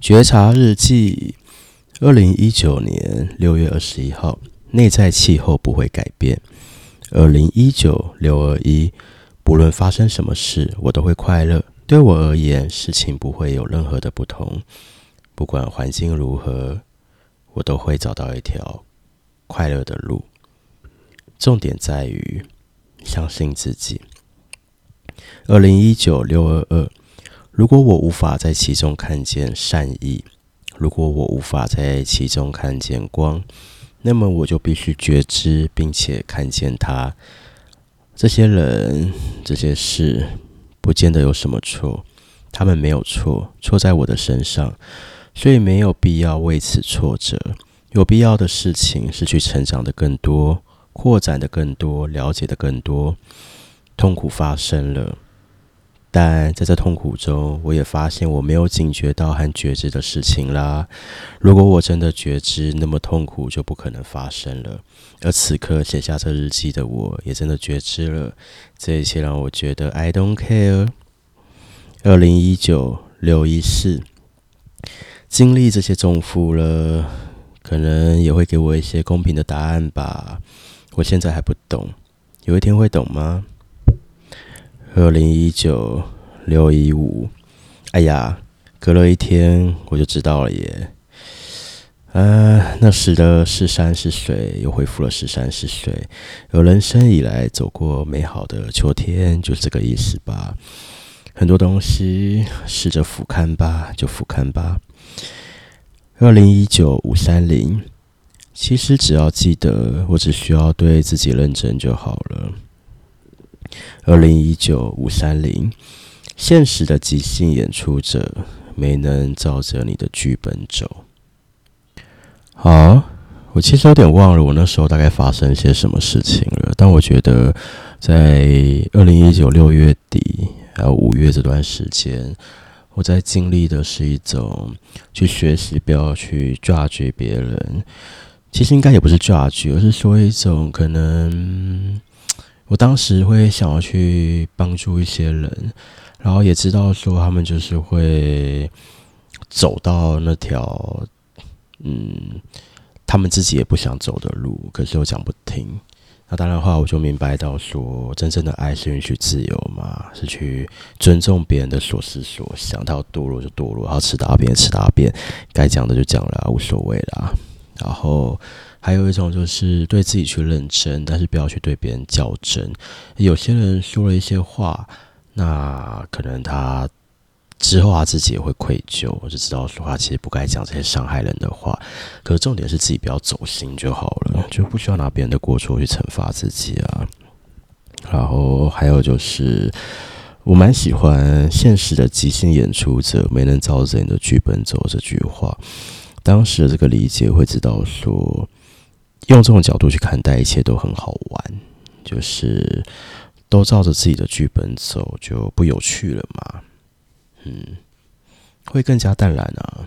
觉察日记，二零一九年六月二十一号，内在气候不会改变。二零一九六二一，不论发生什么事，我都会快乐。对我而言，事情不会有任何的不同。不管环境如何，我都会找到一条快乐的路。重点在于相信自己。二零一九六二二。如果我无法在其中看见善意，如果我无法在其中看见光，那么我就必须觉知并且看见它。这些人、这些事，不见得有什么错，他们没有错，错在我的身上，所以没有必要为此挫折。有必要的事情是去成长的更多，扩展的更多，了解的更多。痛苦发生了。但在这痛苦中，我也发现我没有警觉到和觉知的事情啦。如果我真的觉知，那么痛苦就不可能发生了。而此刻写下这日记的我，也真的觉知了这一切，让我觉得 I don't care。二零一九六一四，经历这些重负了，可能也会给我一些公平的答案吧。我现在还不懂，有一天会懂吗？二零一九六一五，哎呀，隔了一天我就知道了耶。啊，那时的是山是水，又恢复了是山是水。有人生以来走过美好的秋天，就是这个意思吧。很多东西试着俯瞰吧，就俯瞰吧。二零一九五三零，其实只要记得，我只需要对自己认真就好了。二零一九五三零，现实的即兴演出者没能照着你的剧本走。好，我其实有点忘了我那时候大概发生些什么事情了，但我觉得在二零一九六月底还有五月这段时间，我在经历的是一种去学习不要去 judge 别人，其实应该也不是 judge，而是说一种可能。我当时会想要去帮助一些人，然后也知道说他们就是会走到那条嗯，他们自己也不想走的路，可是又讲不听。那当然的话，我就明白到说，真正的爱是允许自由嘛，是去尊重别人的所思所想。他要堕落就堕落，然后吃大便吃大便，该讲的就讲了，无所谓啦。然后。还有一种就是对自己去认真，但是不要去对别人较真。有些人说了一些话，那可能他之后他自己也会愧疚，我就知道说话其实不该讲这些伤害人的话。可是重点是自己不要走心就好了，就不需要拿别人的过错去惩罚自己啊。然后还有就是，我蛮喜欢现实的即兴演出者没能照着你的剧本走这句话。当时的这个理解会知道说。用这种角度去看待一切都很好玩，就是都照着自己的剧本走，就不有趣了嘛。嗯，会更加淡然啊。